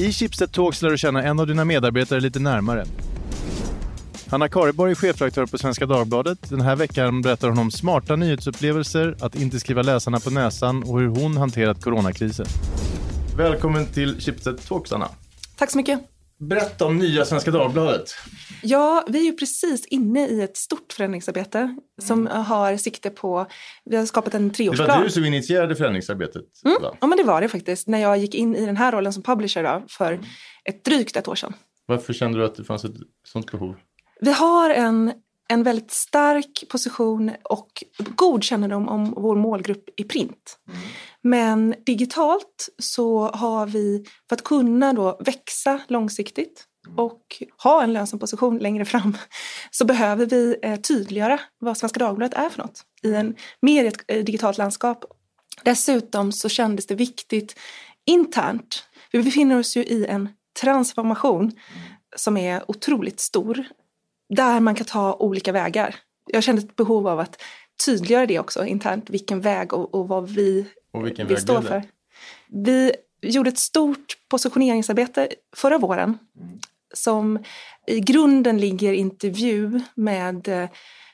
I Schibsted Talks lär du känna en av dina medarbetare lite närmare. Hanna Kareborg är chefredaktör på Svenska Dagbladet. Den här veckan berättar hon om smarta nyhetsupplevelser, att inte skriva läsarna på näsan och hur hon hanterat coronakrisen. Välkommen till Schibsted Talks, Anna. Tack så mycket. Berätta om nya Svenska Dagbladet. Ja, vi är ju precis inne i ett stort förändringsarbete som har sikte på, vi har skapat en treårsplan. Det var du som initierade förändringsarbetet. Mm. Ja, men det var det faktiskt. När jag gick in i den här rollen som publisher då, för ett drygt ett år sedan. Varför kände du att det fanns ett sånt behov? Vi har en, en väldigt stark position och god kännedom om vår målgrupp i print. Mm. Men digitalt så har vi, för att kunna då växa långsiktigt och ha en lönsam position längre fram så behöver vi eh, tydliggöra vad Svenska Dagbladet är för något i en mer ett eh, digitalt landskap. Dessutom så kändes det viktigt internt. Vi befinner oss ju i en transformation som är otroligt stor där man kan ta olika vägar. Jag kände ett behov av att tydliggöra det också internt, vilken väg och, och vad vi och vilken vill stå för. Vi gjorde ett stort positioneringsarbete förra våren mm. som i grunden ligger intervju med eh,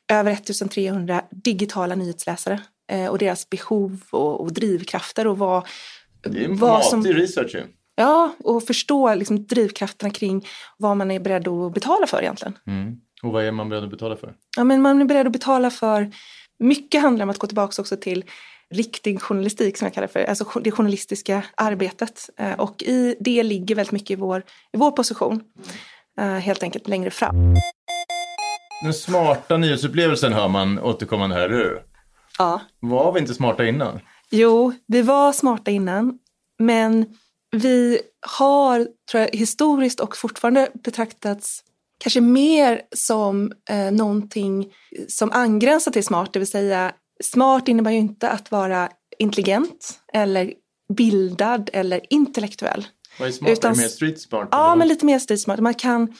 över 1300 digitala nyhetsläsare eh, och deras behov och, och drivkrafter och vad... Det är en vad som, research ju. Ja, och förstå liksom drivkrafterna kring vad man är beredd att betala för egentligen. Mm. Och vad är man beredd att betala för? Ja, men man är beredd att betala för... Mycket handlar om att gå tillbaka också till riktig journalistik som jag kallar för, alltså det journalistiska arbetet. Eh, och i det ligger väldigt mycket i vår, i vår position, eh, helt enkelt längre fram. Den smarta nyhetsupplevelsen hör man återkommande här, eller hur? Ja. Var vi inte smarta innan? Jo, vi var smarta innan, men vi har, tror jag, historiskt och fortfarande betraktats kanske mer som eh, någonting som angränsar till smart, det vill säga smart innebär ju inte att vara intelligent eller bildad eller intellektuell. Vad är smart? Utan, är mer street smart? Ja, men lite mer street smart. Man kan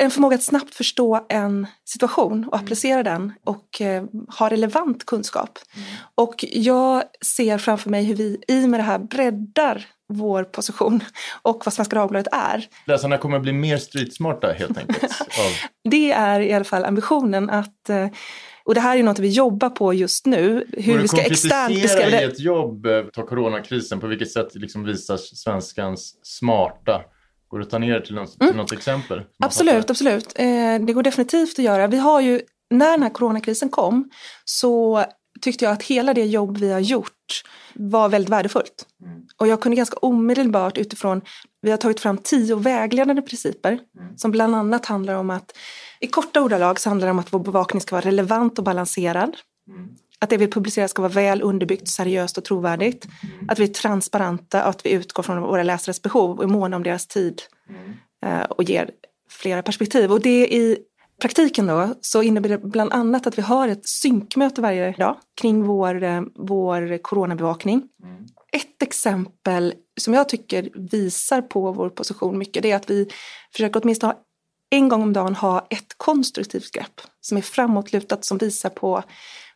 en förmåga att snabbt förstå en situation och applicera mm. den och eh, ha relevant kunskap. Mm. Och jag ser framför mig hur vi i med det här breddar vår position och vad Svenska Dagbladet är. Läsarna kommer att bli mer streetsmarta helt enkelt? Av... Det är i alla fall ambitionen att eh, och det här är något vi jobbar på just nu. Hur vi ska externt beskriva det. i ett jobb, eh, ta coronakrisen, på vilket sätt liksom visas svenskans smarta? Går det att ta ner det till, något, till mm. något exempel? Absolut, absolut. Eh, det går definitivt att göra. Vi har ju, när den här coronakrisen kom så tyckte jag att hela det jobb vi har gjort var väldigt värdefullt. Mm. Och jag kunde ganska omedelbart utifrån, vi har tagit fram tio vägledande principer mm. som bland annat handlar om att i korta ordalag så handlar det om att vår bevakning ska vara relevant och balanserad. Att det vi publicerar ska vara väl underbyggt, seriöst och trovärdigt. Mm. Att vi är transparenta och att vi utgår från våra läsares behov och är måna om deras tid. Mm. Och ger flera perspektiv. Och det i praktiken då så innebär det bland annat att vi har ett synkmöte varje dag kring vår, eh, vår coronabevakning. Mm. Ett exempel som jag tycker visar på vår position mycket det är att vi försöker åtminstone ha en gång om dagen ha ett konstruktivt grepp som är framåtlutat som visar på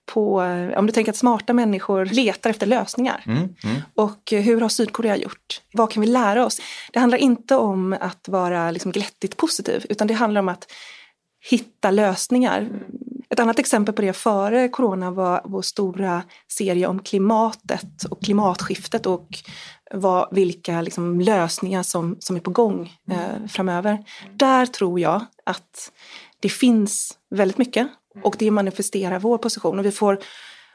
på, eh, om du tänker att smarta människor letar efter lösningar. Mm, mm. Och eh, hur har Sydkorea gjort? Vad kan vi lära oss? Det handlar inte om att vara liksom glättigt positiv utan det handlar om att hitta lösningar. Ett annat exempel på det före corona var vår stora serie om klimatet och klimatskiftet och vad, vilka liksom lösningar som, som är på gång eh, framöver. Där tror jag att det finns väldigt mycket och det manifesterar vår position och vi får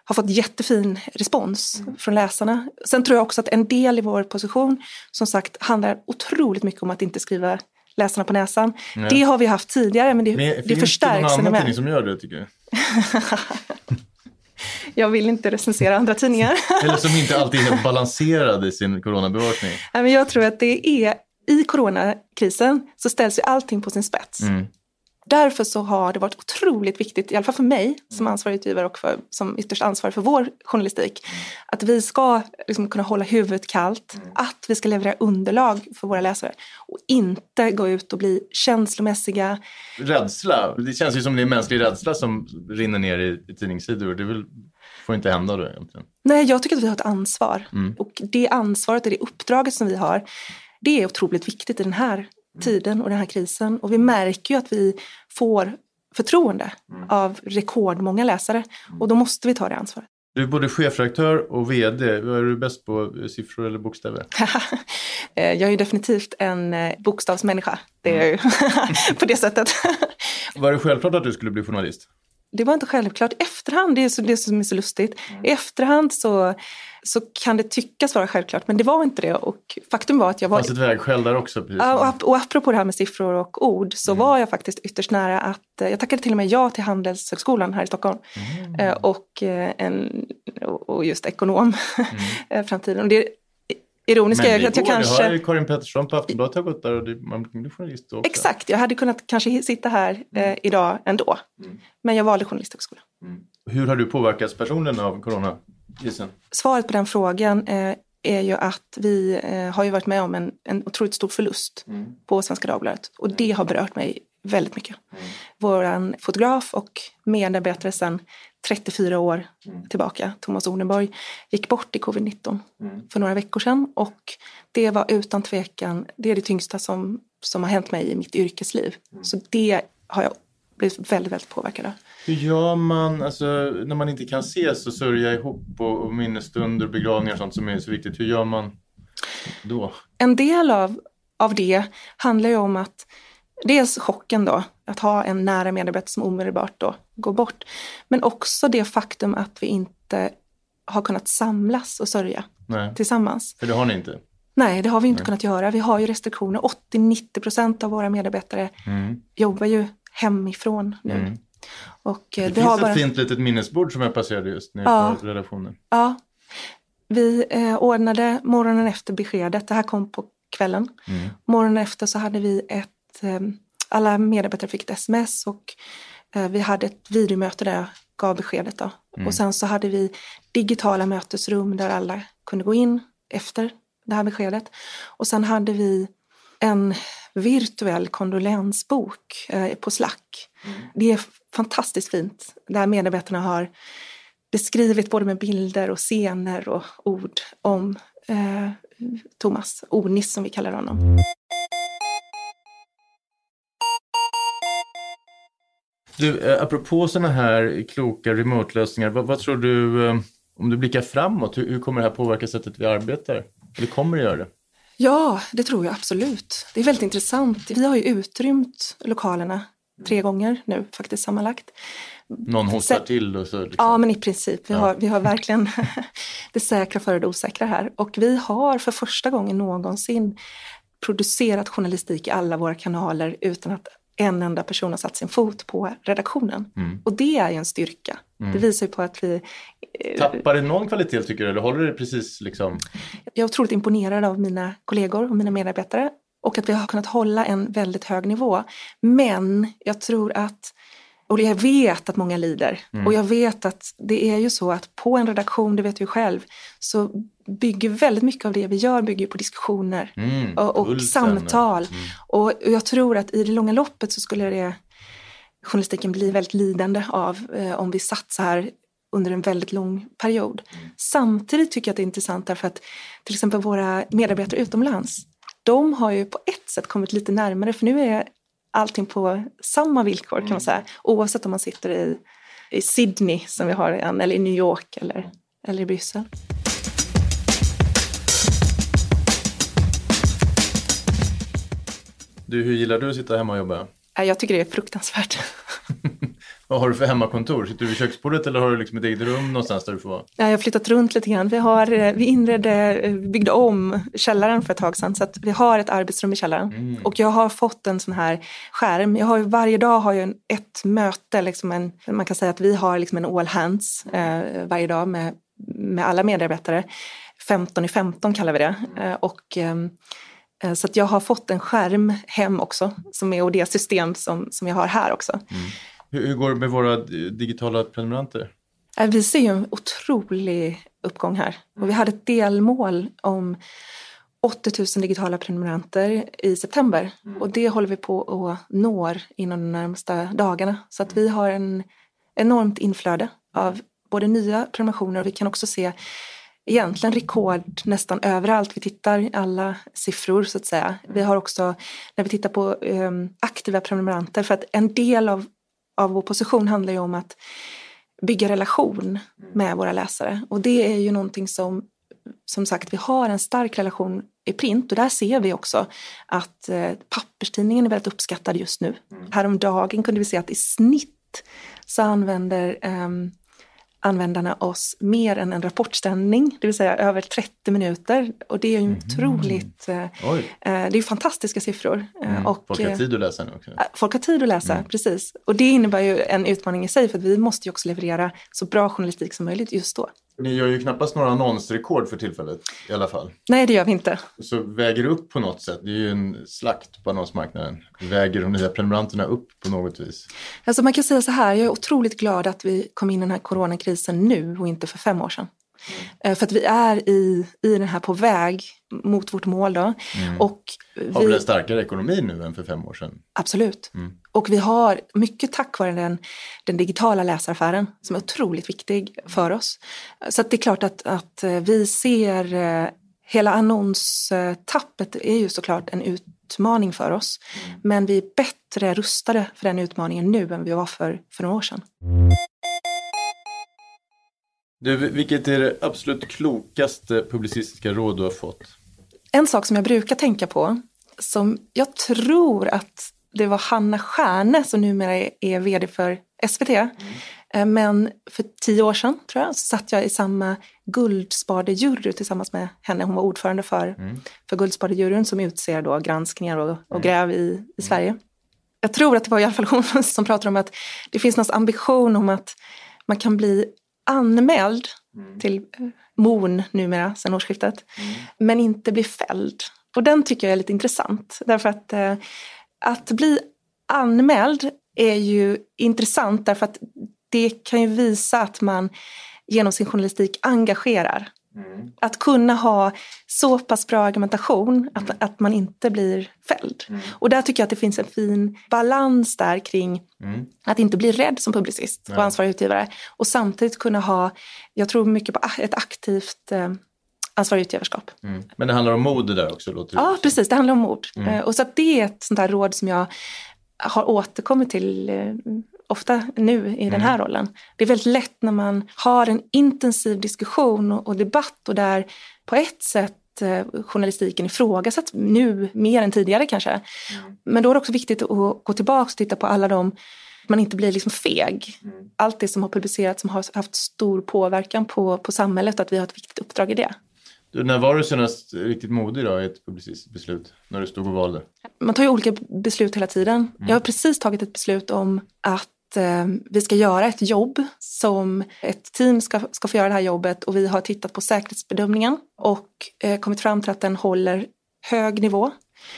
har fått jättefin respons från läsarna. Sen tror jag också att en del i vår position som sagt handlar otroligt mycket om att inte skriva läsarna på näsan. Nej. Det har vi haft tidigare men det, men, det förstärks. Finns det någon annan tidning som gör det tycker du? jag vill inte recensera andra tidningar. Eller som inte alltid är balanserade i sin coronabevakning. jag tror att det är i coronakrisen så ställs ju allting på sin spets. Mm. Därför så har det varit otroligt viktigt, i alla fall för mig som mm. ansvarig utgivare och för, som ytterst ansvarig för vår journalistik, mm. att vi ska liksom kunna hålla huvudet kallt, mm. att vi ska leverera underlag för våra läsare och inte gå ut och bli känslomässiga. Rädsla, det känns ju som det är mänsklig rädsla som rinner ner i, i tidningssidor. Det vill, får inte hända då egentligen. Nej, jag tycker att vi har ett ansvar mm. och det ansvaret och det uppdraget som vi har Det är otroligt viktigt i den här tiden och den här krisen. Och vi märker ju att vi får förtroende av rekordmånga läsare. Och då måste vi ta det ansvaret. Du är både chefredaktör och vd. Vad är du bäst på, siffror eller bokstäver? Eh, jag är ju definitivt en eh, bokstavsmänniska. Det är jag ju på det sättet. Var det självklart att du skulle bli journalist? Det var inte självklart. Efterhand, det är så, det som är så lustigt. I efterhand så, så kan det tyckas vara självklart, men det var inte det. Och faktum var att jag var... Fanns ett vägskäl där också? Precis. Och, och apropå det här med siffror och ord så Mm. var jag faktiskt ytterst nära att... eh, Jag tackade till och med ja till Handelshögskolan här i Stockholm. Mm. Eh, Och, eh, en, och just ekonom Mm. framtiden. Och det ironiska Men är att jag går, kanske... Det har ju Karin Pettersson på Aftonbladet har gått där och det, man blir journalist då också. Exakt, jag hade kunnat kanske sitta här eh, idag ändå. Mm. Men jag valde journalisthögskolan. Hur har du påverkats personligen av coronakrisen? Svaret på den frågan eh, är ju att vi eh, har ju varit med om en, en otroligt stor förlust på Svenska Dagbladet. Och det har berört mig väldigt mycket. Vår fotograf och medarbetare sedan 34 år tillbaka, Thomas Orneborg, gick bort i covid-19 för några veckor sedan. Och det var utan tvekan, det är det tyngsta som, som har hänt mig i mitt yrkesliv. Så det har jag blivit väldigt, väldigt påverkad av. Hur gör man, alltså, när man inte kan ses och sörja ihop och, och minnesstunder begravningar och sånt som är så viktigt. Hur gör man då? En del av, av det handlar ju om att dels chocken då, att ha en nära medarbetare som omedelbart då går bort. Men också det faktum att vi inte har kunnat samlas och sörja Nej, tillsammans. för det har ni inte. Nej, det har vi inte Nej. kunnat göra. Vi har ju restriktioner. 80-90 procent av våra medarbetare Mm. jobbar ju hemifrån nu. Mm. Och eh, Det vi finns har ett bara... fint litet minnesbord som jag passerade just nu Ja. på redaktionen. Ja. Vi eh, ordnade morgonen efter beskedet. Det här kom på kvällen. Mm. Morgonen efter så hade vi ett, eh, alla medarbetare fick ett sms och eh, vi hade ett videomöte där jag gav beskedet. Då. Mm. Och sen så hade vi digitala mötesrum där alla kunde gå in efter det här beskedet. Och sen hade vi en virtuell kondolensbok eh, på Slack. Det är fantastiskt fint där medarbetarna har beskrivit både med bilder och scener och ord om eh, Thomas Onis som vi kallar honom. Du, eh, apropå sådana här kloka remote-lösningar, vad, vad tror du, eh, om du blickar framåt, hur, hur kommer det här påverka sättet vi arbetar? Eller kommer det göra det? Ja, det tror jag absolut. Det är väldigt intressant. Vi har ju utrymt lokalerna tre gånger nu faktiskt sammanlagt. Någon hostar till och så liksom. Ja, men i princip. Vi Ja. har, vi har verkligen det säkra före det osäkra här. Och vi har för första gången någonsin producerat journalistik i alla våra kanaler utan att en enda person har satt sin fot på redaktionen. Mm. Och det är ju en styrka. Mm. Det visar ju på att vi... eh, Tappar det någon kvalitet tycker du, eller håller det precis liksom? Jag är otroligt imponerad av mina kollegor och mina medarbetare och att vi har kunnat hålla en väldigt hög nivå. Men jag tror att, och jag vet att många lider Mm. och jag vet att det är ju så att på en redaktion, det vet du själv, så bygger väldigt mycket av det vi gör bygger på diskussioner Mm, och, och samtal. Mm. Och, jag tror att i det långa loppet så skulle det journalistiken bli väldigt lidande av eh, om vi satt så här under en väldigt lång period. Samtidigt tycker jag att det är intressant därför att till exempel våra medarbetare utomlands, de har ju på ett sätt kommit lite närmare för nu är allting på samma villkor kan man säga. Oavsett om man sitter i, i Sydney som vi har en, eller i New York eller, eller i Bryssel. Du, hur gillar du att sitta hemma och jobba? Jag tycker det är fruktansvärt. Vad har du för hemmakontor? Sitter du vid köksbordet eller har du liksom ett eget rum någonstans där du får vara? Ja, Jag har flyttat runt lite grann. Vi, har, eh, vi inredde, eh, vi byggde om källaren för ett tag sedan så att vi har ett arbetsrum i källaren. Mm. Och jag har fått en sån här skärm. Jag har varje dag har jag en, ett möte, liksom en, man kan säga att vi har liksom en all hands eh, varje dag med, med alla medarbetare. 15 i 15 kallar vi det. Eh, och, eh, så att jag har fått en skärm hem också, som är och det system som, som jag har här också. Hur, hur går det med våra digitala prenumeranter? Eh, Vi ser ju en otrolig uppgång här. Och vi hade ett delmål om 80 000 digitala prenumeranter i september. Och det håller vi på att nå inom de närmsta dagarna. Så att vi har en enormt inflöde av både nya prenumerationer och vi kan också se egentligen rekord nästan överallt vi tittar, alla siffror så att säga. Vi har också, när vi tittar på eh, aktiva prenumeranter, för att en del av, av vår position handlar ju om att bygga relation med våra läsare. Och det är ju någonting som, som sagt, vi har en stark relation i print och där ser vi också att eh, papperstidningen är väldigt uppskattad just nu. Mm. Häromdagen kunde vi se att i snitt så använder eh, användarna oss mer än en rapportställning, det vill säga över 30 minuter. Och det är ju mm. otroligt, eh, eh, det är ju fantastiska siffror. Eh, mm. Och, folk har tid att läsa nu också. Folk har tid att läsa, mm. precis. Och det innebär ju en utmaning i sig för att vi måste ju också leverera så bra journalistik som möjligt just då. Ni gör ju knappast några annonsrekord för tillfället i alla fall. Nej, det gör vi inte. Så väger det upp på något sätt? Det är ju en slakt på annonsmarknaden. Väger de nya prenumeranterna upp på något vis? Alltså man kan säga så här, jag är otroligt glad att vi kom in i den här coronakrisen nu och inte för fem år sedan. Mm. För att vi är i, i den här på väg mot vårt mål då. Mm. Och vi, har vi en starkare ekonomi nu än för fem år sedan? Absolut. Mm. Och vi har, mycket tack vare den, den digitala läsaraffären som är otroligt viktig för oss. Så det är klart att, att eh, vi ser eh, hela annonstappet är ju såklart en utmaning för oss. Mm. Men vi är bättre rustade för den utmaningen nu än vi var för, för några år sedan. Du, vilket är det absolut klokaste publicistiska råd du har fått? En sak som jag brukar tänka på, som jag tror att det var Hanna Stjärne som numera är vd för SVT. Mm. Men för tio år sedan tror jag så satt jag i samma Guldspadejury tillsammans med henne. Hon var ordförande för, mm. för Guldspadejuryn som utser då granskningar och, och mm. gräv i, i mm. Sverige. Jag tror att det var i alla fall hon som pratade om att det finns någon ambition om att man kan bli anmäld mm. till MON numera, sedan årsskiftet, men inte bli fälld. Och den tycker jag är lite intressant, därför att eh, att bli anmäld är ju intressant därför att det kan ju visa att man genom sin journalistik engagerar. Mm. Att kunna ha så pass bra argumentation att, mm. att man inte blir fälld. Mm. Och där tycker jag att det finns en fin balans där kring mm. att inte bli rädd som publicist och ansvarig utgivare. Och samtidigt kunna ha, jag tror mycket på ett aktivt eh, ansvarig utgivarskap. Mm. Men det handlar om mod det där också? Låter ja, precis. Det handlar om mod. Mm. Eh, och så det är ett sånt där råd som jag har återkommit till eh, ofta nu i mm. den här rollen. Det är väldigt lätt när man har en intensiv diskussion och, debatt och där på ett sätt eh, journalistiken ifrågasätts nu mer än tidigare kanske. Mm. Men då är det också viktigt att gå tillbaka och titta på alla de man inte blir liksom feg. Mm. Allt det som har publicerats som har haft stor påverkan på, på samhället och att vi har ett viktigt uppdrag i det. Du, när var du senast riktigt modig då, i ett publicistiskt beslut? När du stod och valde? Man tar ju olika beslut hela tiden. Mm. Jag har precis tagit ett beslut om att eh, vi ska göra ett jobb som ett team ska, ska få göra det här jobbet och vi har tittat på säkerhetsbedömningen och eh, kommit fram till att den håller hög nivå.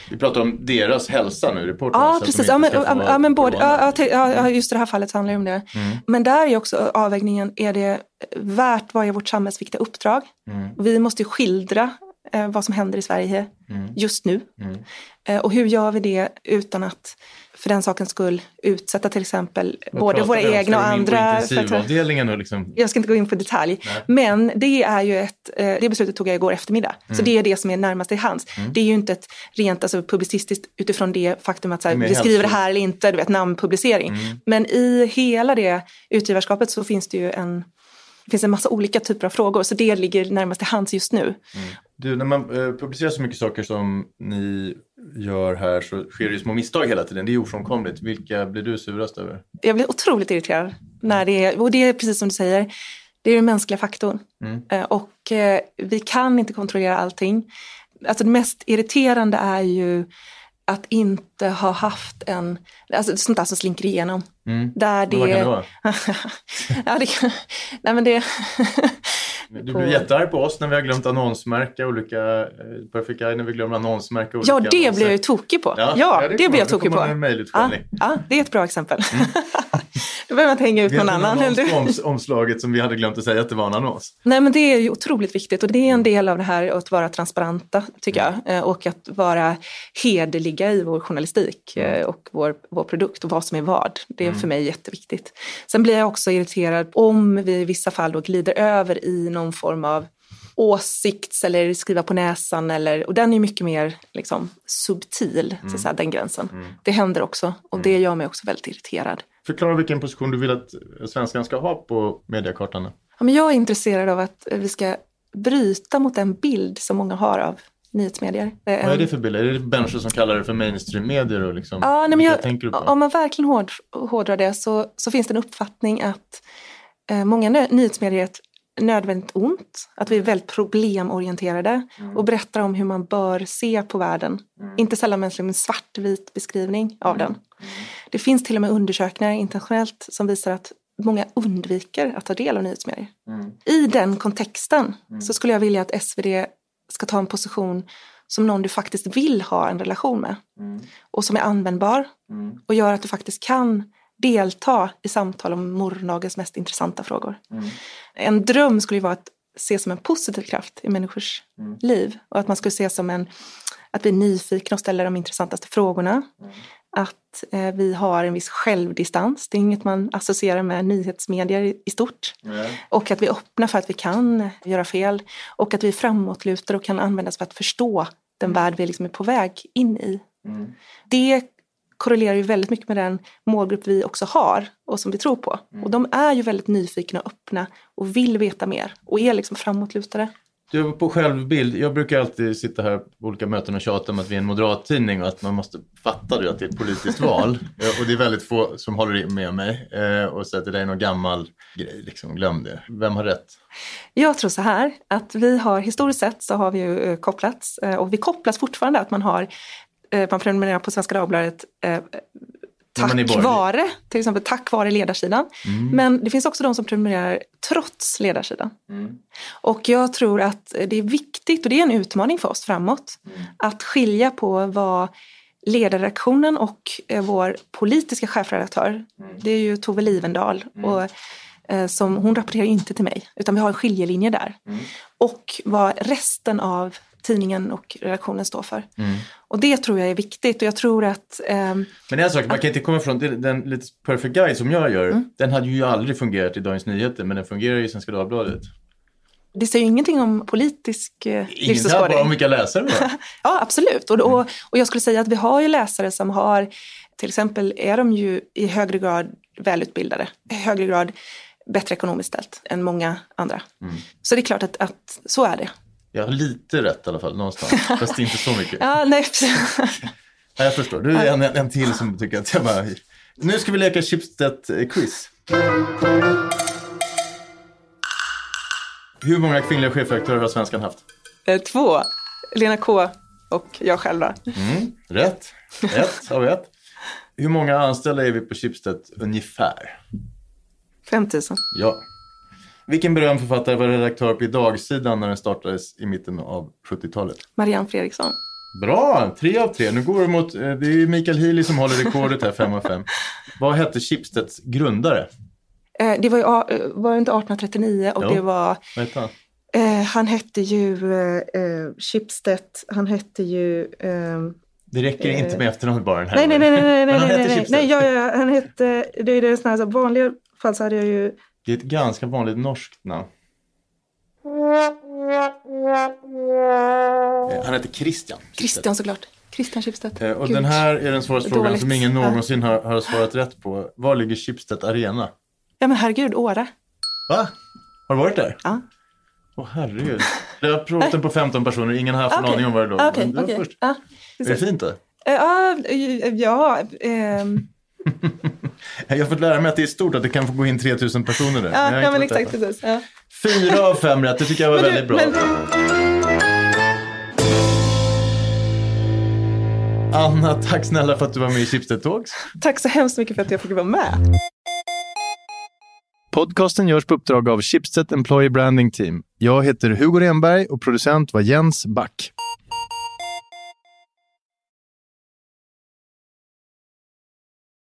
Vi pratar om deras hälsa nu, reportrarna. Ja, precis. Ja men, ja, men både, ja, ja, just det här fallet handlar om det. Mm. Men där är också avvägningen, är det värt, vad är vårt samhällsviktiga uppdrag? Mm. Vi måste ju skildra eh, vad som händer i Sverige mm. just nu. Mm. Eh, och hur gör vi det utan att för den sakens skull utsätta till exempel Vad både våra egna och andra. För, liksom... Jag ska inte gå in på detalj. Nej. Men det är ju ett, eh, det beslutet tog jag igår eftermiddag. Mm. Så det är det som är närmast i hands. Mm. Det är ju inte ett rent alltså, publicistiskt utifrån det faktum att så här, vi skriver det här eller inte, du vet namnpublicering. Mm. Men i hela det utgivarskapet så finns det ju en det finns en massa olika typer av frågor, så det ligger närmast till hands just nu. Mm. Du, när man eh, publicerar så mycket saker som ni gör här så sker det ju små misstag hela tiden. Det är ofrånkomligt. Vilka blir du surast över? Jag blir otroligt irriterad. När det är, och det är precis som du säger, det är den mänskliga faktorn. Mm. Eh, och eh, vi kan inte kontrollera allting. Alltså det mest irriterande är ju att inte ha haft en, alltså sånt där som slinker igenom. Mm. Där det... Vad kan det vara? ja, det kan, nej men det... Du blir jättearg på oss när vi har glömt annonsmärka olika, eh, Perfect Guide när vi glömmer annonsmärka olika Ja, det annonser. blir jag ju tokig på. Ja, ja det, det blir jag tokig på. Ja, ja, det är ett bra exempel. Mm. Då behöver man inte hänga ut någon annan. Oms, omslaget som vi hade glömt att säga att det var en annons. Nej men det är ju otroligt viktigt och det är en del av det här att vara transparenta tycker jag. Mm. Eh, och att vara hederliga i vår journalistik mm. eh, och vår, vår produkt och vad som är vad. Det är mm. för mig jätteviktigt. Sen blir jag också irriterad om vi i vissa fall då glider över i någon form av åsikts eller skriva på näsan. Eller, och den är mycket mer liksom, subtil, så att säga, den gränsen. Det händer också och det gör mig också väldigt irriterad. Förklara vilken position du vill att svenskan ska ha på mediekartan. Ja, men jag är intresserad av att vi ska bryta mot den bild som många har av nyhetsmedier. Vad är det för bild? Är det människor som kallar det för mainstream-medier? Och liksom, Ja, nej, men jag, tänker du på? om man verkligen hård, hårdrar det så, så finns det en uppfattning att eh, många nyhetsmedier är ett nödvändigt ont. Att vi är väldigt problemorienterade och berättar om hur man bör se på världen. Inte sällan med en svartvit beskrivning av den. Det finns till och med undersökningar internationellt som visar att många undviker att ta del av nyhetsmedier. I den kontexten så skulle jag vilja att SvD ska ta en position som någon du faktiskt vill ha en relation med. Och som är användbar och gör att du faktiskt kan delta i samtal om morgondagens mest intressanta frågor. En dröm skulle ju vara att se som en positiv kraft i människors liv och att man skulle se som en att vi är nyfikna och ställer de intressantaste frågorna. Att eh, vi har en viss självdistans, det är inget man associerar med nyhetsmedier i, i stort. Nej. Och att vi är öppna för att vi kan göra fel. Och att vi är framåtlutade och kan användas för att förstå den värld vi liksom är på väg in i. Det korrelerar ju väldigt mycket med den målgrupp vi också har och som vi tror på. Och de är ju väldigt nyfikna och öppna och vill veta mer och är liksom framåtlutade. Du, på självbild, jag brukar alltid sitta här på olika möten och tjata om att vi är en moderat tidning och att man måste fatta det, att det är ett politiskt val. Eh, och det är väldigt få som håller med mig eh, och säger att det där är någon gammal grej, liksom, glöm det. Vem har rätt? Jag tror så här att vi har historiskt sett så har vi ju eh, kopplats och vi kopplas fortfarande att man har man prenumererar på Svenska Dagbladet eh, är tack vare, till exempel tack vare ledarsidan. Men det finns också de som prenumererar trots ledarsidan. Och jag tror att det är viktigt, och det är en utmaning för oss framåt, att skilja på vad ledarredaktionen och eh, vår politiska chefredaktör, det är ju Tove Livendal, och, eh, som, hon rapporterar inte till mig, utan vi har en skiljelinje där. Och vad resten av tidningen och redaktionen står för. Och det tror jag är viktigt och jag tror att ehm, Men en sak, man kan inte komma ifrån den lite perfect guide som jag gör, Mm. den hade ju aldrig fungerat i Dagens Nyheter, men den fungerar ju i Svenska Dagbladet. det säger ju ingenting om politisk eh, livsåskådning. bara om vilka läsare vi har. Ja, absolut. Och, och, och jag skulle säga att vi har ju läsare som har, till exempel är de ju i högre grad välutbildade, i högre grad bättre ekonomiskt ställt än många andra. Så det är klart att, att så är det. Jag har lite rätt i alla fall, någonstans. Fast inte så mycket. Ja, nej, Ja, jag förstår. Du är en, en till som tycker att jag bara... Nu ska vi leka Schibsted-quiz. Hur många kvinnliga chefredaktörer har Svenskan haft? Eh, två, Lena K och jag själv då. Mm, rätt. Ett vi ett. Hur många anställda är vi på Schibsted ungefär? 5 000. Ja. Vilken berömd författare var redaktör på Idagsidan när den startades i mitten av 70-talet? Marianne Fredriksson. Bra, tre av tre. Nu går det mot, eh, det är Mikael Healy som håller rekordet här, fem av fem. Vad hette Schibsteds grundare? Eh, det var ju eh, var det inte 1839 och Jo. det var, Vad hette han? eh, han hette ju eh, eh, Schibsted, han hette ju ehm, Det räcker inte med efternamnet bara den här Nej, nej, nej, nej, nej, nej, nej, nej, Schibsted. nej, ja, ja, han hette, det är det sådana här, så vanliga fall så hade jag ju, Det är ett ganska vanligt norskt namn. Eh, Han heter Christian. Christian såklart, Christian Schibsted. Eh, Och Gud. den här är den svåraste frågan som ingen någonsin har, har svarat rätt på. Var ligger Schibsted Arena? Ja men herregud, Åre. Va? Har du varit där? Ja. Åh herregud. Jag har provat den på 15 personer, ingen har haft en Okej. aning om vad det låg. Ah, Men var okej. först. Ja, Är det fint då? Ja, eh, ja, ehm, Jag har fått lära mig att det är stort, att det kan få gå in 3000 personer där. ja, har ja men exakt precis. Ja. Fyra av fem rätt, det tycker jag var Men du, väldigt bra. men- Anna, tack snälla för att du var med i Schibsted Talks. Tack så hemskt mycket för att jag fick vara med. Podcasten görs på uppdrag av Schibsted Employee Branding Team. Jag heter Hugo Renberg och producent var Jens Back.